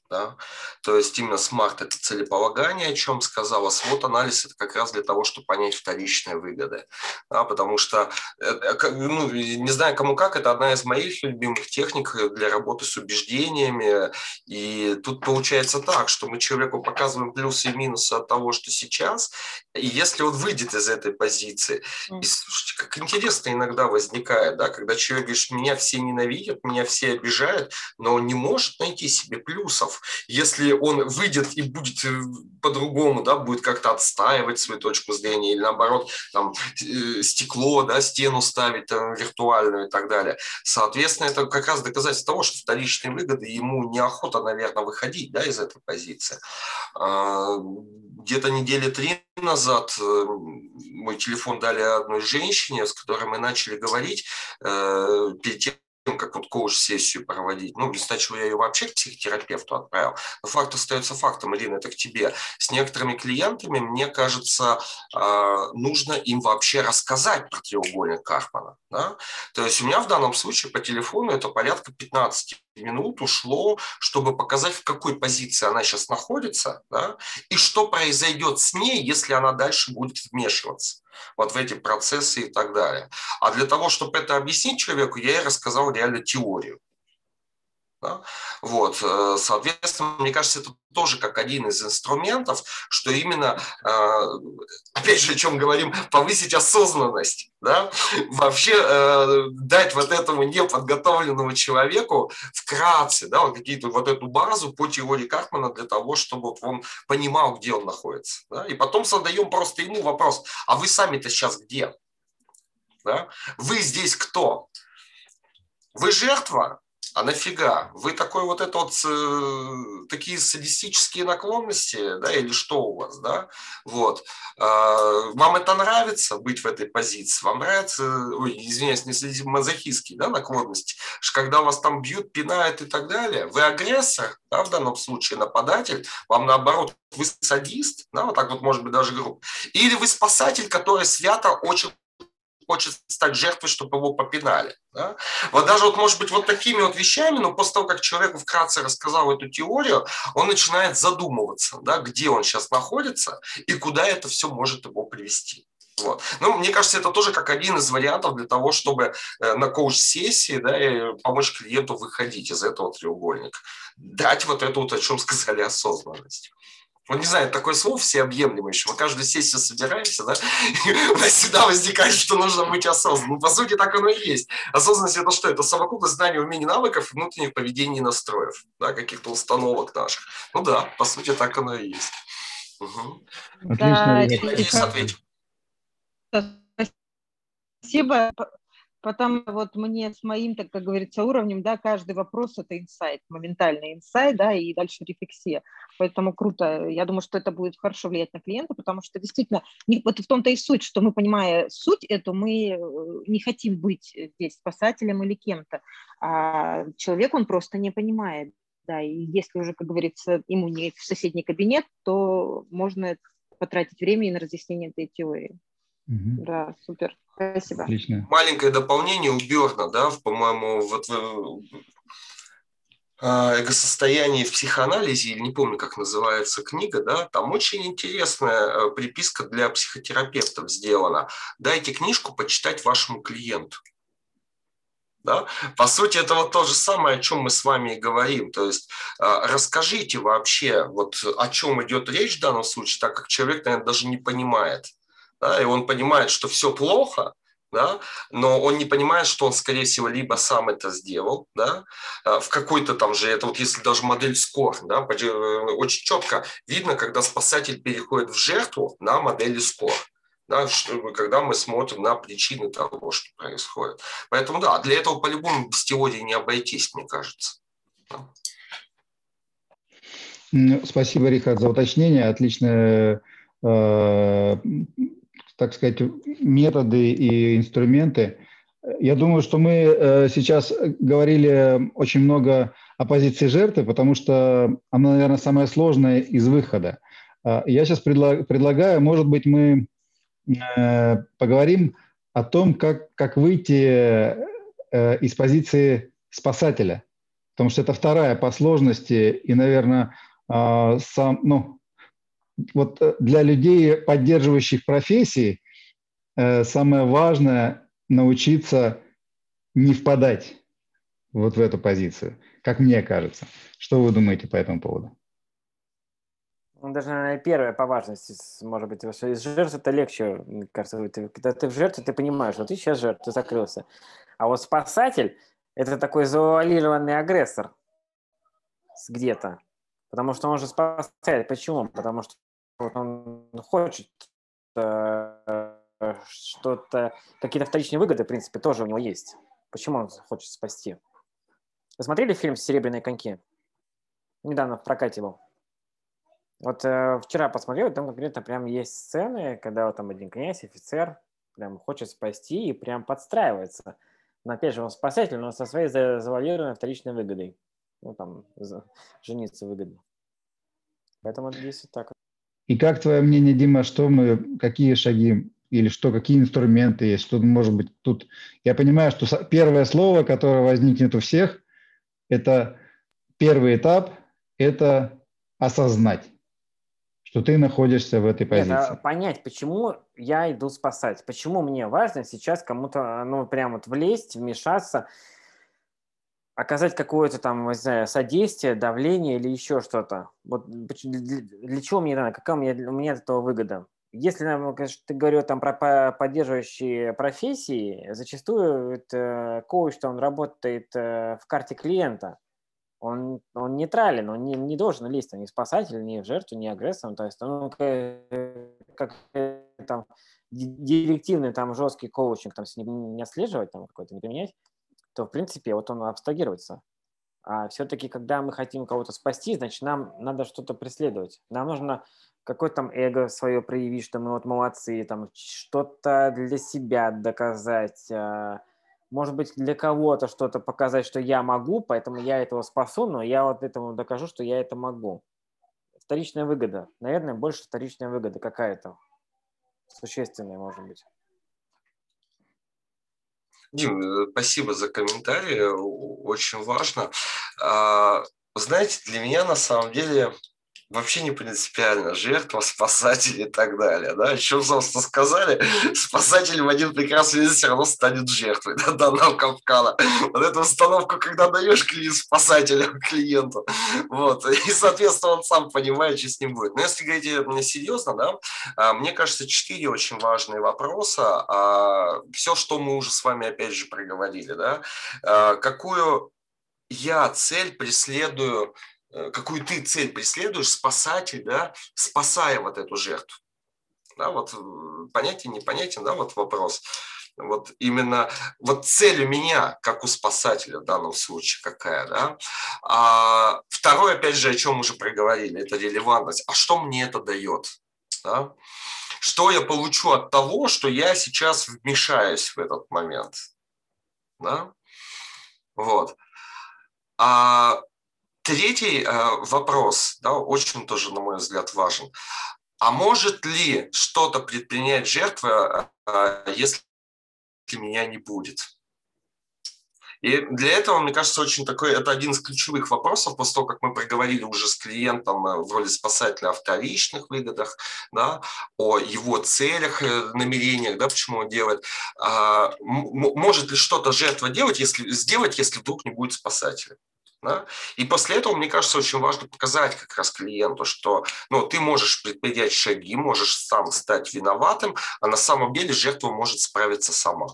Да? То есть именно смарт – это целеполагание, о чем сказала, свод-анализ – это как раз для того, чтобы понять вторичные выгоды. Да? Потому что, э, э, ну, не знаю кому как, это одна из моих любимых техник для работы с убеждениями. И тут получается так, что мы человеку показываем плюсы и минусы от того, что сейчас, и если он выйдет из этой позиции, и, слушайте, как интересно иногда возникает, да, когда человек говорит, меня все ненавидят, меня все обижают, но он не может найти себе плюсов если он выйдет и будет э, по-другому, да, будет как-то отстаивать свою точку зрения или наоборот там э, стекло, да, стену ставить там, виртуальную и так далее. Соответственно, это как раз доказательство того, что вторичные выгоды ему неохота, наверное, выходить, да, из этой позиции. А, где-то недели три назад э, мой телефон дали одной женщине, с которой мы начали говорить перед тем, как вот коуч-сессию проводить. Ну, сначала я ее вообще к психотерапевту отправил. Но факт остается фактом, Ирина, это к тебе. С некоторыми клиентами, мне кажется, а, нужно им вообще рассказать про треугольник Карпмана. Да? То есть у меня в данном случае по телефону это порядка 15 минут ушло, чтобы показать, в какой позиции она сейчас находится, да, и что произойдет с ней, если она дальше будет вмешиваться вот в эти процессы и так далее. А для того, чтобы это объяснить человеку, я ей рассказал реально теорию. Да? Вот, э, соответственно, мне кажется, это тоже как один из инструментов, что именно, э, опять же, о чем говорим, повысить осознанность, да? вообще э, дать вот этому неподготовленному человеку вкратце, да, вот какие-то вот эту базу по теории Карпмана для того, чтобы вот он понимал, где он находится. Да? И потом задаем просто ему вопрос, а вы сами-то сейчас где? Да? Вы здесь кто? Вы жертва а нафига? Вы такой вот это вот, э, такие садистические наклонности, да, или что у вас, да? Вот. Э, вам это нравится, быть в этой позиции? Вам нравится, ой, извиняюсь, не садистические, мазохистские, да, наклонности? Когда вас там бьют, пинают и так далее, вы агрессор, да, в данном случае нападатель, вам наоборот, вы садист, да, вот так вот может быть даже грубо. Или вы спасатель, который свято очень хочет стать жертвой, чтобы его попинали. Да? Вот даже вот, может быть, вот такими вот вещами, но после того, как человеку вкратце рассказал эту теорию, он начинает задумываться, да, где он сейчас находится и куда это все может его привести. Вот. Ну, мне кажется, это тоже как один из вариантов для того, чтобы э, на коуч-сессии да, помочь клиенту выходить из этого треугольника. Дать вот эту, вот, о чем сказали, осознанность ну, не знаю, такое слово всеобъемлющее. Мы каждую сессию собираемся, да, и у нас всегда возникает, что нужно быть осознанным. Ну, по сути, так оно и есть. Осознанность – это что? Это совокупность знаний, умений, навыков, внутренних поведений и настроев, да, каких-то установок наших. Ну да, по сути, так оно и есть. Угу. Отлично. Да, Надеюсь, ответил. Спасибо. Потому вот мне с моим, так как говорится, уровнем, да, каждый вопрос – это инсайт, моментальный инсайт, да, и дальше рефлексия. Поэтому круто. Я думаю, что это будет хорошо влиять на клиента, потому что действительно, вот в том-то и суть, что мы, понимая суть эту, мы э, не хотим быть здесь спасателем или кем-то. А человек, он просто не понимает. Да, и если уже, как говорится, ему не в соседний кабинет, то можно потратить время и на разъяснение этой теории. Угу. Да, супер. Спасибо. Отлично. Маленькое дополнение у Берна, да, по-моему, вот в а, эго-состоянии в психоанализе, или не помню, как называется книга, да, там очень интересная э, приписка для психотерапевтов сделана. Дайте книжку почитать вашему клиенту. Да? По сути, это вот то же самое, о чем мы с вами и говорим. То есть а, расскажите вообще, вот о чем идет речь в данном случае, так как человек, наверное, даже не понимает да, и он понимает, что все плохо, да, но он не понимает, что он, скорее всего, либо сам это сделал, да, а, в какой-то там же, это вот если даже модель скор, да, э, очень четко видно, когда спасатель переходит в жертву на модели скор, да, когда мы смотрим на причины того, что происходит. Поэтому, да, для этого по-любому без теории не обойтись, мне кажется. Спасибо, Рихард, за уточнение. Отличное э, так сказать, методы и инструменты. Я думаю, что мы э, сейчас говорили очень много о позиции жертвы, потому что она, наверное, самая сложная из выхода. А, я сейчас предлагаю, может быть, мы э, поговорим о том, как, как выйти э, из позиции спасателя. потому что это вторая по сложности, и, наверное, а, сам, ну, вот для людей, поддерживающих профессии, э, самое важное научиться не впадать вот в эту позицию, как мне кажется. Что вы думаете по этому поводу? Ну, даже, наверное, первое по важности, может быть, что из жертвы это легче, мне кажется, ты, когда ты в жертве, ты понимаешь, что ты сейчас жертва, ты закрылся. А вот спасатель – это такой завуалированный агрессор где-то, потому что он же спасает. Почему? Потому что он хочет э, что-то, какие-то вторичные выгоды, в принципе, тоже у него есть. Почему он хочет спасти? Вы смотрели фильм «Серебряные коньки»? Недавно в прокате был. Вот э, вчера посмотрел, там конкретно прям есть сцены, когда вот там один князь, офицер, прям хочет спасти и прям подстраивается. Но опять же, он спасатель, но со своей завуалированной вторичной выгодой. Ну, там, жениться выгодно. Поэтому здесь вот так. И как твое мнение, Дима, что мы, какие шаги или что, какие инструменты есть, что может быть тут... Я понимаю, что первое слово, которое возникнет у всех, это первый этап, это осознать что ты находишься в этой позиции. Нет, понять, почему я иду спасать, почему мне важно сейчас кому-то, ну, прям вот влезть, вмешаться, оказать какое-то там, не знаю, содействие, давление или еще что-то. Вот для, для чего мне надо, какая у меня, у меня от этого выгода? Если, конечно, ты говорю там про поддерживающие профессии, зачастую это коуч, что он работает э, в карте клиента он, он нейтрален, он не, не должен лезть ни в спасатель, ни в жертву, ни агрессор. То есть он как, там директивный там жесткий коучинг там, не, не отслеживать, там какой-то не применять, то в принципе вот он абстрагируется. А все-таки, когда мы хотим кого-то спасти, значит, нам надо что-то преследовать. Нам нужно какое-то там эго свое проявить, что мы вот молодцы, там что-то для себя доказать, а, может быть, для кого-то что-то показать, что я могу, поэтому я этого спасу, но я вот этому докажу, что я это могу. Вторичная выгода. Наверное, больше вторичная выгода какая-то. Существенная, может быть. Дим, э, спасибо за комментарий, очень важно. А, знаете, для меня на самом деле вообще не принципиально, жертва, спасатель и так далее. Да? Еще, собственно, сказали, спасатель в один прекрасный день все равно станет жертвой да, данного капкана. Вот эту установку, когда даешь клиент спасателя клиенту, вот, и, соответственно, он сам понимает, что с ним будет. Но если говорить серьезно, да, а, мне кажется, четыре очень важные вопроса. А, все, что мы уже с вами, опять же, проговорили, да, а, какую я цель преследую Э, какую ты цель преследуешь, спасатель, да, спасая вот эту жертву. Да, вот э, понятен, непонятен, да, вот вопрос. Вот именно вот цель у меня, как у спасателя в данном случае, какая, да. А второе, опять же, о чем мы уже проговорили, это релевантность. А что мне это дает? Да? Что я получу от того, что я сейчас вмешаюсь в этот момент? Да? Вот. А Третий э, вопрос, да, очень тоже, на мой взгляд, важен. А может ли что-то предпринять жертва, э, если меня не будет? И для этого, мне кажется, очень такой, это один из ключевых вопросов, после того, как мы проговорили уже с клиентом э, в роли спасателя о вторичных выгодах, да, о его целях, намерениях, да, почему он делает. А, может ли что-то жертва делать, если, сделать, если вдруг не будет спасателя? Да? И после этого, мне кажется, очень важно показать как раз клиенту, что ну, ты можешь предпринять шаги, можешь сам стать виноватым, а на самом деле жертва может справиться сама.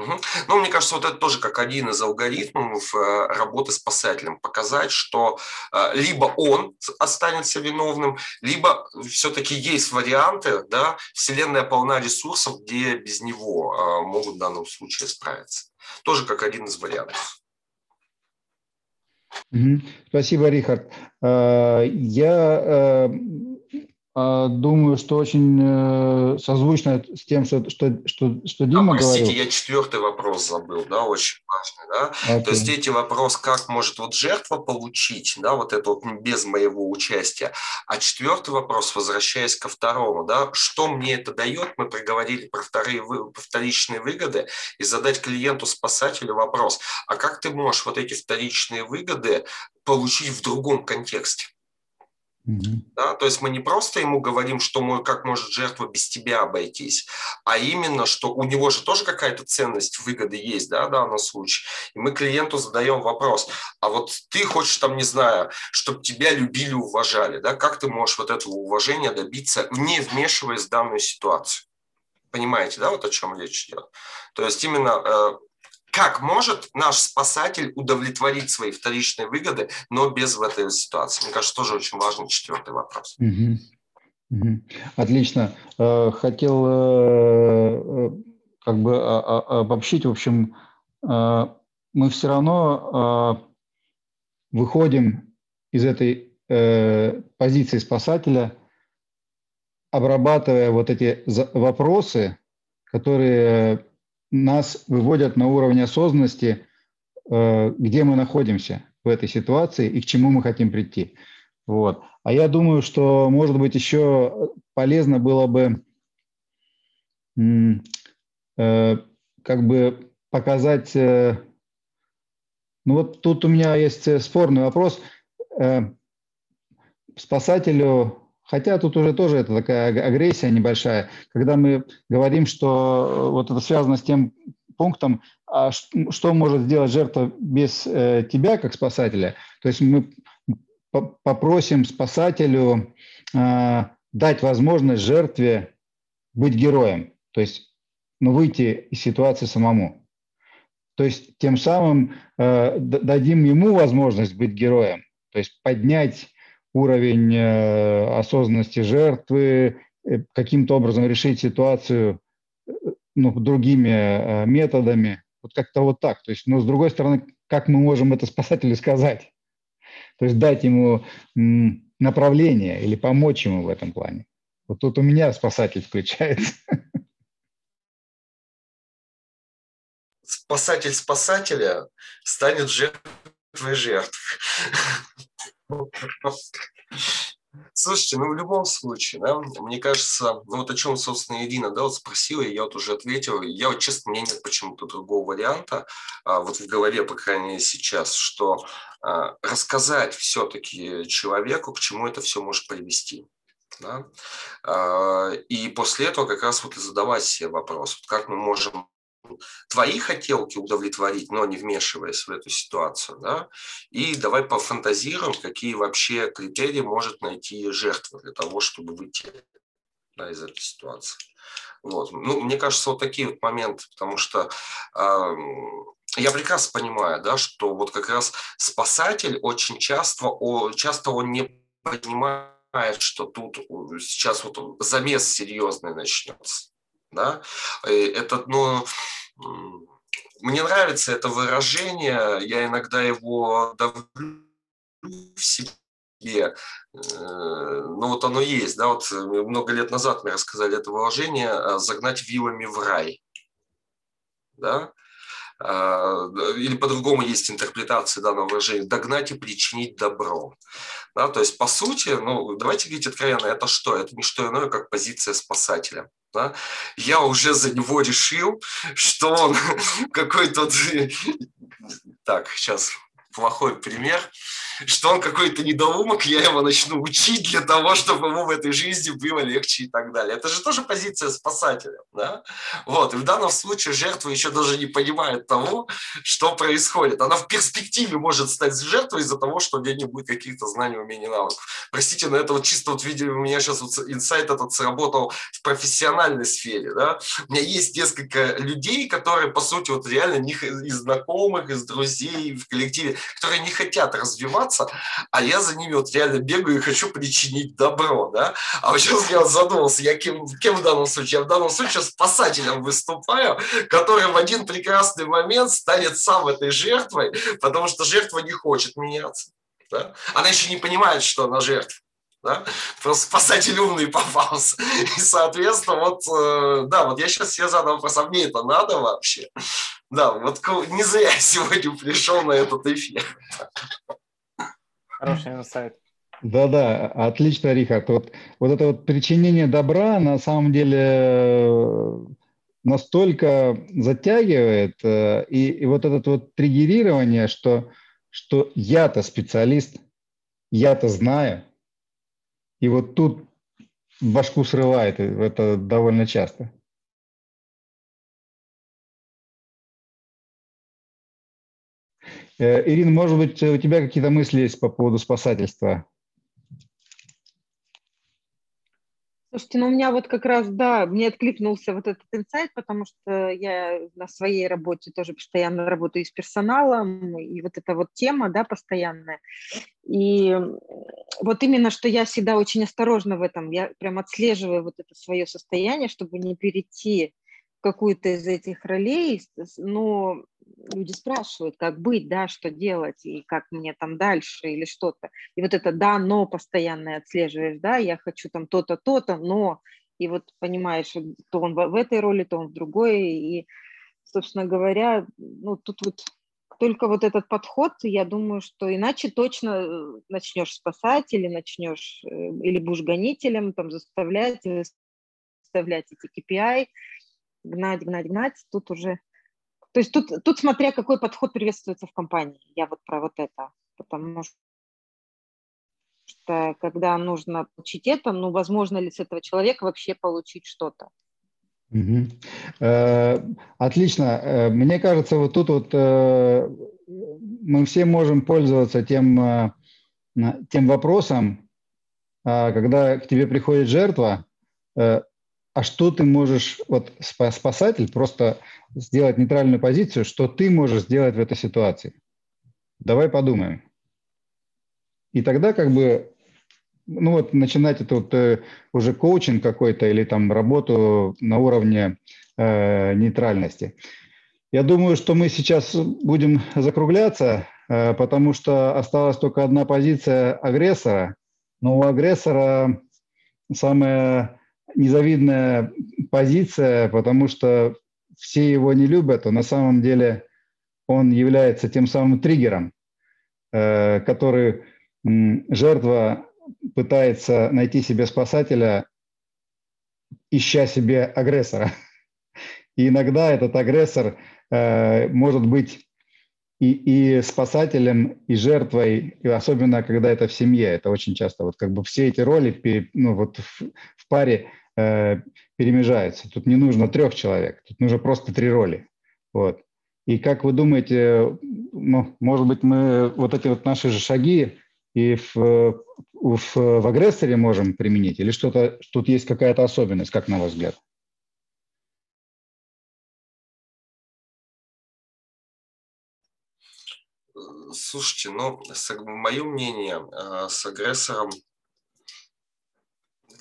Угу. Ну, мне кажется, вот это тоже как один из алгоритмов э, работы спасателем. Показать, что э, либо он останется виновным, либо все-таки есть варианты, да, Вселенная полна ресурсов, где без него э, могут в данном случае справиться. Тоже как один из вариантов. Спасибо, Рихард. А, я, а, думаю, что очень э, созвучно с тем, что, что, что, что Дима а, простите, говорил. я четвертый вопрос забыл, да, очень важный, да. Okay. То есть эти вопрос, как может вот жертва получить, да, вот это вот без моего участия. А четвертый вопрос, возвращаясь ко второму, да, что мне это дает, мы проговорили про вторые, вторичные выгоды, и задать клиенту-спасателю вопрос, а как ты можешь вот эти вторичные выгоды получить в другом контексте? Да, то есть мы не просто ему говорим, что мы, как может жертва без тебя обойтись, а именно, что у него же тоже какая-то ценность, выгоды есть, да, в данном случае. И мы клиенту задаем вопрос, а вот ты хочешь там, не знаю, чтобы тебя любили, уважали, да, как ты можешь вот этого уважения добиться, не вмешиваясь в данную ситуацию? Понимаете, да, вот о чем речь идет? То есть именно э, как может наш спасатель удовлетворить свои вторичные выгоды, но без в этой ситуации? Мне кажется, тоже очень важный четвертый вопрос. Угу. Угу. Отлично. Э, хотел э, э, как бы а, а, обобщить, в общем, мы все равно выходим из этой позиции спасателя, обрабатывая вот эти вопросы, которые нас выводят на уровень осознанности, э, где мы находимся в этой ситуации и к чему мы хотим прийти. Вот. А я думаю, что, может быть, еще полезно было бы э, как бы показать... Э, ну вот тут у меня есть спорный вопрос. Спасателю Хотя тут уже тоже это такая агрессия небольшая, когда мы говорим, что э, вот это связано с тем пунктом, а что может сделать жертва без э, тебя как спасателя. То есть мы попросим спасателю э, дать возможность жертве быть героем, то есть ну, выйти из ситуации самому. То есть тем самым дадим ему возможность быть героем, то есть поднять уровень э, осознанности жертвы, э, каким-то образом решить ситуацию э, ну, другими методами. Вот как-то вот так. То есть, но с другой стороны, как мы можем это спасателю сказать? То есть дать ему направление или помочь ему в этом плане. Вот тут у меня спасатель включается. Спасатель спасателя станет жертвой жертв. Слушайте, ну в любом случае, да, мне кажется, ну вот о чем, собственно, Ирина, да, вот спросила, и я вот уже ответил, я вот, честно, у меня нет почему-то другого варианта, а, вот в голове, по крайней мере, сейчас, что а, рассказать все-таки человеку, к чему это все может привести. Да? А, и после этого как раз вот и задавать себе вопрос, вот как мы можем твои хотелки удовлетворить, но не вмешиваясь в эту ситуацию, да, и давай пофантазируем, какие вообще критерии может найти жертва для того, чтобы выйти да, из этой ситуации. Вот. Ну, мне кажется, вот такие вот моменты, потому что э, я прекрасно понимаю, да, что вот как раз спасатель очень часто, о, часто он не понимает, что тут сейчас вот замес серьезный начнется. Да? Это, ну, мне нравится это выражение, я иногда его давлю в себе, э, ну вот оно есть, да, вот много лет назад мне рассказали это выражение э, «загнать вилами в рай», да, или по-другому есть интерпретация данного выражения «догнать и причинить добро». Да, то есть, по сути, ну, давайте говорить откровенно, это что? Это не что иное, как позиция спасателя. Да? Я уже за него решил, что он какой-то... Так, сейчас плохой пример, что он какой-то недоумок, я его начну учить для того, чтобы ему в этой жизни было легче и так далее. Это же тоже позиция спасателя. Да? Вот. И в данном случае жертва еще даже не понимает того, что происходит. Она в перспективе может стать жертвой из-за того, что у нее не будет каких-то знаний, умений, навыков. Простите, но это вот чисто вот видели, у меня сейчас вот инсайт этот сработал в профессиональной сфере. Да? У меня есть несколько людей, которые, по сути, вот реально них из знакомых, из друзей в коллективе, которые не хотят развиваться, а я за ними вот реально бегаю и хочу причинить добро, да. А вот сейчас я задумался, я кем, кем в данном случае? Я в данном случае спасателем выступаю, который в один прекрасный момент станет сам этой жертвой, потому что жертва не хочет меняться. Да? Она еще не понимает, что она жертва. Да? Просто спасатель умный попался. И, соответственно, вот, э, да, вот я сейчас себе задал вопрос, а мне это надо вообще? Да, вот не зря я сегодня пришел на этот эфир. Хороший инсайт. Да-да, отлично, Рихард. Вот, вот это вот причинение добра на самом деле э, настолько затягивает, э, и, и вот это вот триггерирование, что, что я-то специалист, я-то знаю, и вот тут башку срывает, это довольно часто. Ирина, может быть, у тебя какие-то мысли есть по поводу спасательства? Слушайте, ну у меня вот как раз, да, мне откликнулся вот этот инсайт, потому что я на своей работе тоже постоянно работаю с персоналом, и вот эта вот тема, да, постоянная. И вот именно, что я всегда очень осторожна в этом, я прям отслеживаю вот это свое состояние, чтобы не перейти какую-то из этих ролей, но люди спрашивают, как быть, да, что делать, и как мне там дальше, или что-то. И вот это «да, но» постоянно отслеживаешь, да, я хочу там то-то, то-то, но, и вот понимаешь, то он в этой роли, то он в другой, и, собственно говоря, ну, тут вот только вот этот подход, я думаю, что иначе точно э, начнешь спасать или начнешь, э, или будешь гонителем, там, заставлять, заставлять эти KPI, гнать, гнать, гнать, тут уже то есть тут, тут смотря какой подход приветствуется в компании. Я вот про вот это. Потому что когда нужно получить это, ну, возможно ли с этого человека вообще получить что-то? Угу. Отлично. Э, мне кажется, вот тут вот э, мы все можем пользоваться тем, тем вопросом, э, когда к тебе приходит жертва, а что ты можешь, вот спасатель, просто сделать нейтральную позицию, что ты можешь сделать в этой ситуации. Давай подумаем. И тогда как бы, ну вот начинать это вот э, уже коучинг какой-то или там работу на уровне э, нейтральности. Я думаю, что мы сейчас будем закругляться, э, потому что осталась только одна позиция агрессора. Но у агрессора самая незавидная позиция, потому что все его не любят, а на самом деле он является тем самым триггером, э, который жертва пытается найти себе спасателя, ища себе агрессора. И иногда этот агрессор э, может быть и, и спасателем, и жертвой, и особенно когда это в семье. Это очень часто вот как бы все эти роли ну, вот в, в паре Э, перемежаются. Тут не нужно трех человек, тут нужно просто три роли. Вот. И как вы думаете, ну, может быть, мы вот эти вот наши же шаги и в, в, в агрессоре можем применить? Или что-то тут есть какая-то особенность, как на ваш взгляд? Слушайте, ну, мое мнение, э, с агрессором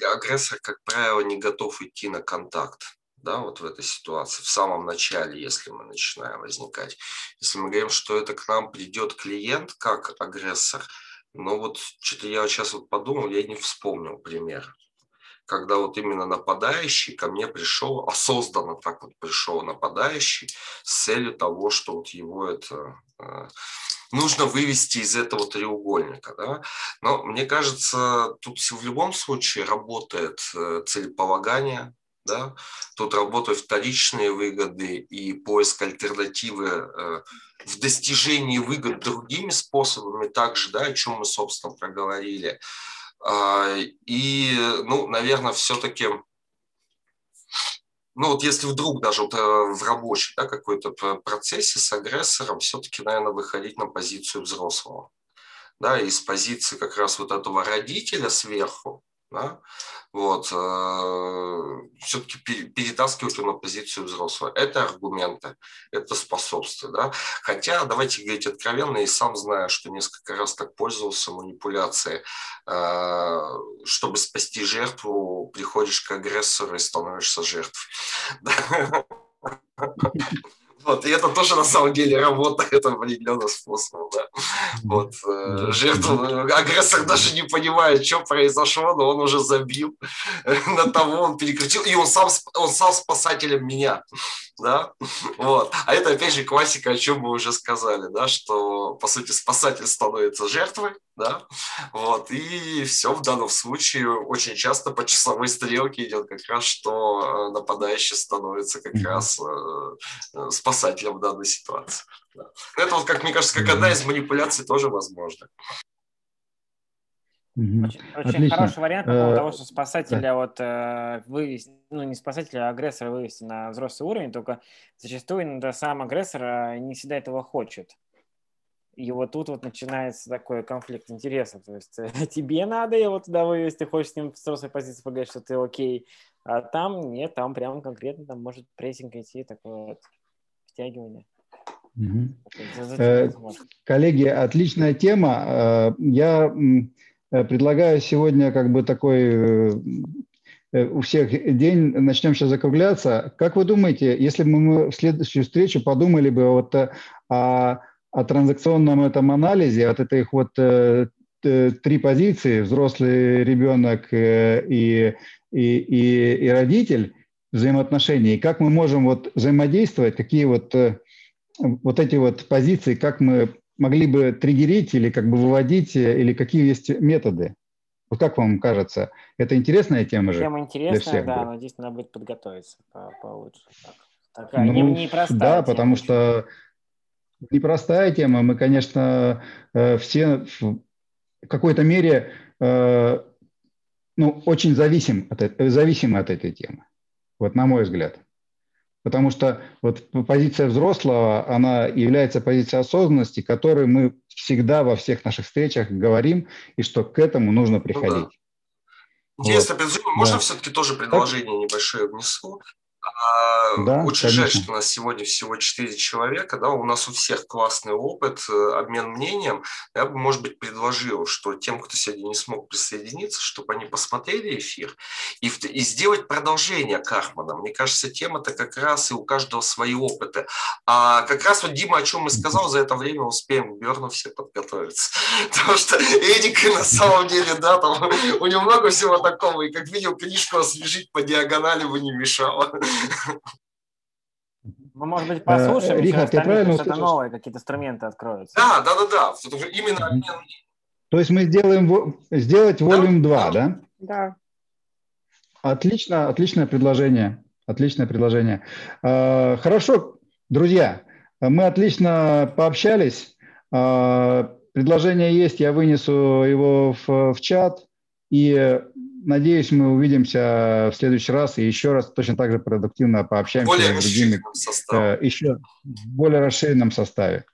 агрессор, как правило, не готов идти на контакт да, вот в этой ситуации, в самом начале, если мы начинаем возникать. Если мы говорим, что это к нам придет клиент как агрессор, но вот что-то я сейчас вот подумал, я не вспомнил пример когда вот именно нападающий ко мне пришел, осознанно так вот пришел нападающий с целью того, что вот его это э, нужно вывести из этого треугольника. Да? Но мне кажется, тут в любом случае работает э, целеполагание, да? тут работают вторичные выгоды и поиск альтернативы э, в достижении выгод другими способами также, да, о чем мы, собственно, проговорили. А, и, ну, наверное, все-таки, ну вот если вдруг даже вот э, в рабочем да, какой-то процессе с агрессором, все-таки, наверное, выходить на позицию взрослого. Да, из позиции как раз вот этого родителя сверху, да, вот, э, все-таки перетаскивать его на позицию взрослого. Это аргументы, это способствует. Да? Хотя, давайте говорить откровенно, и сам знаю, что несколько раз так пользовался манипуляцией, э, чтобы спасти жертву, приходишь к агрессору и становишься жертвой. Вот, и это тоже на самом деле работает определенным способом, да. Вот, э, жертва, агрессор даже не понимает, что произошло, но он уже забил на того, он перекрутил, и он сам, он сам спасателем меня, да. Вот, а это опять же классика, о чем мы уже сказали, да, что по сути спасатель становится жертвой, да, вот, и все в данном случае очень часто по часовой стрелке идет как раз, что э, нападающий становится как раз э, спасателем в данной ситуации. Да. Это вот, как мне кажется, как одна из манипуляций тоже возможно. Очень, очень хороший вариант по поводу того, что спасателя вот э, вывести, ну не спасателя, а агрессора вывести на взрослый уровень, только зачастую иногда сам агрессор не всегда этого хочет. И вот тут вот начинается такой конфликт интересов. То есть тебе надо его туда вывести, хочешь с ним в взрослой позиции поговорить, что ты окей, а там нет, там прям конкретно там может прессинг идти, такое вот втягивание. Угу. Коллеги, отличная тема. Э, я э, предлагаю сегодня как бы такой у всех день, начнем сейчас закругляться. Как вы думаете, если бы мы в следующую встречу подумали бы вот о о транзакционном этом анализе, от этих вот э, три позиции, взрослый ребенок э, и, и, и, и родитель, взаимоотношений, и как мы можем вот взаимодействовать, какие вот, э, вот эти вот позиции, как мы могли бы триггерить или как бы выводить, или какие есть методы. Вот как вам кажется, это интересная тема же? Тема интересная, всех да, будет? но здесь надо будет подготовиться получше. Такая ну, не, непростая Да, тема. потому что непростая тема. Мы, конечно, э, все в какой-то мере э, ну, очень зависим от, зависимы от этой темы. Вот на мой взгляд. Потому что вот позиция взрослого, она является позицией осознанности, которой мы всегда во всех наших встречах говорим, и что к этому нужно приходить. Ну, да. Интересно, вот. можно да. все-таки тоже предложение небольшое внесу? Да, Очень конечно. жаль, что у нас сегодня всего 4 человека, да, у нас у всех классный опыт, э, обмен мнением. Я бы, может быть, предложил, что тем, кто сегодня не смог присоединиться, чтобы они посмотрели эфир и, и сделать продолжение Кармана. Мне кажется, тема-то как раз и у каждого свои опыты. А как раз вот Дима, о чем и сказал, за это время успеем Берну все подготовиться. Потому что Эдик на самом деле, да, там у него много всего такого, и как видел, книжку освежить по диагонали бы не мешало. Мы, может быть, послушаем, Рихард, я правильно что-то новое, какие-то инструменты откроются. Да, да, да, да. Именно То есть мы сделаем сделать волюм 2, да? Да. Отлично, отличное предложение. Отличное предложение. А, хорошо, друзья, мы отлично пообщались. А, предложение есть, я вынесу его в, в чат. И надеюсь, мы увидимся в следующий раз и еще раз точно так же продуктивно пообщаемся более с другими, э, еще в более расширенном составе.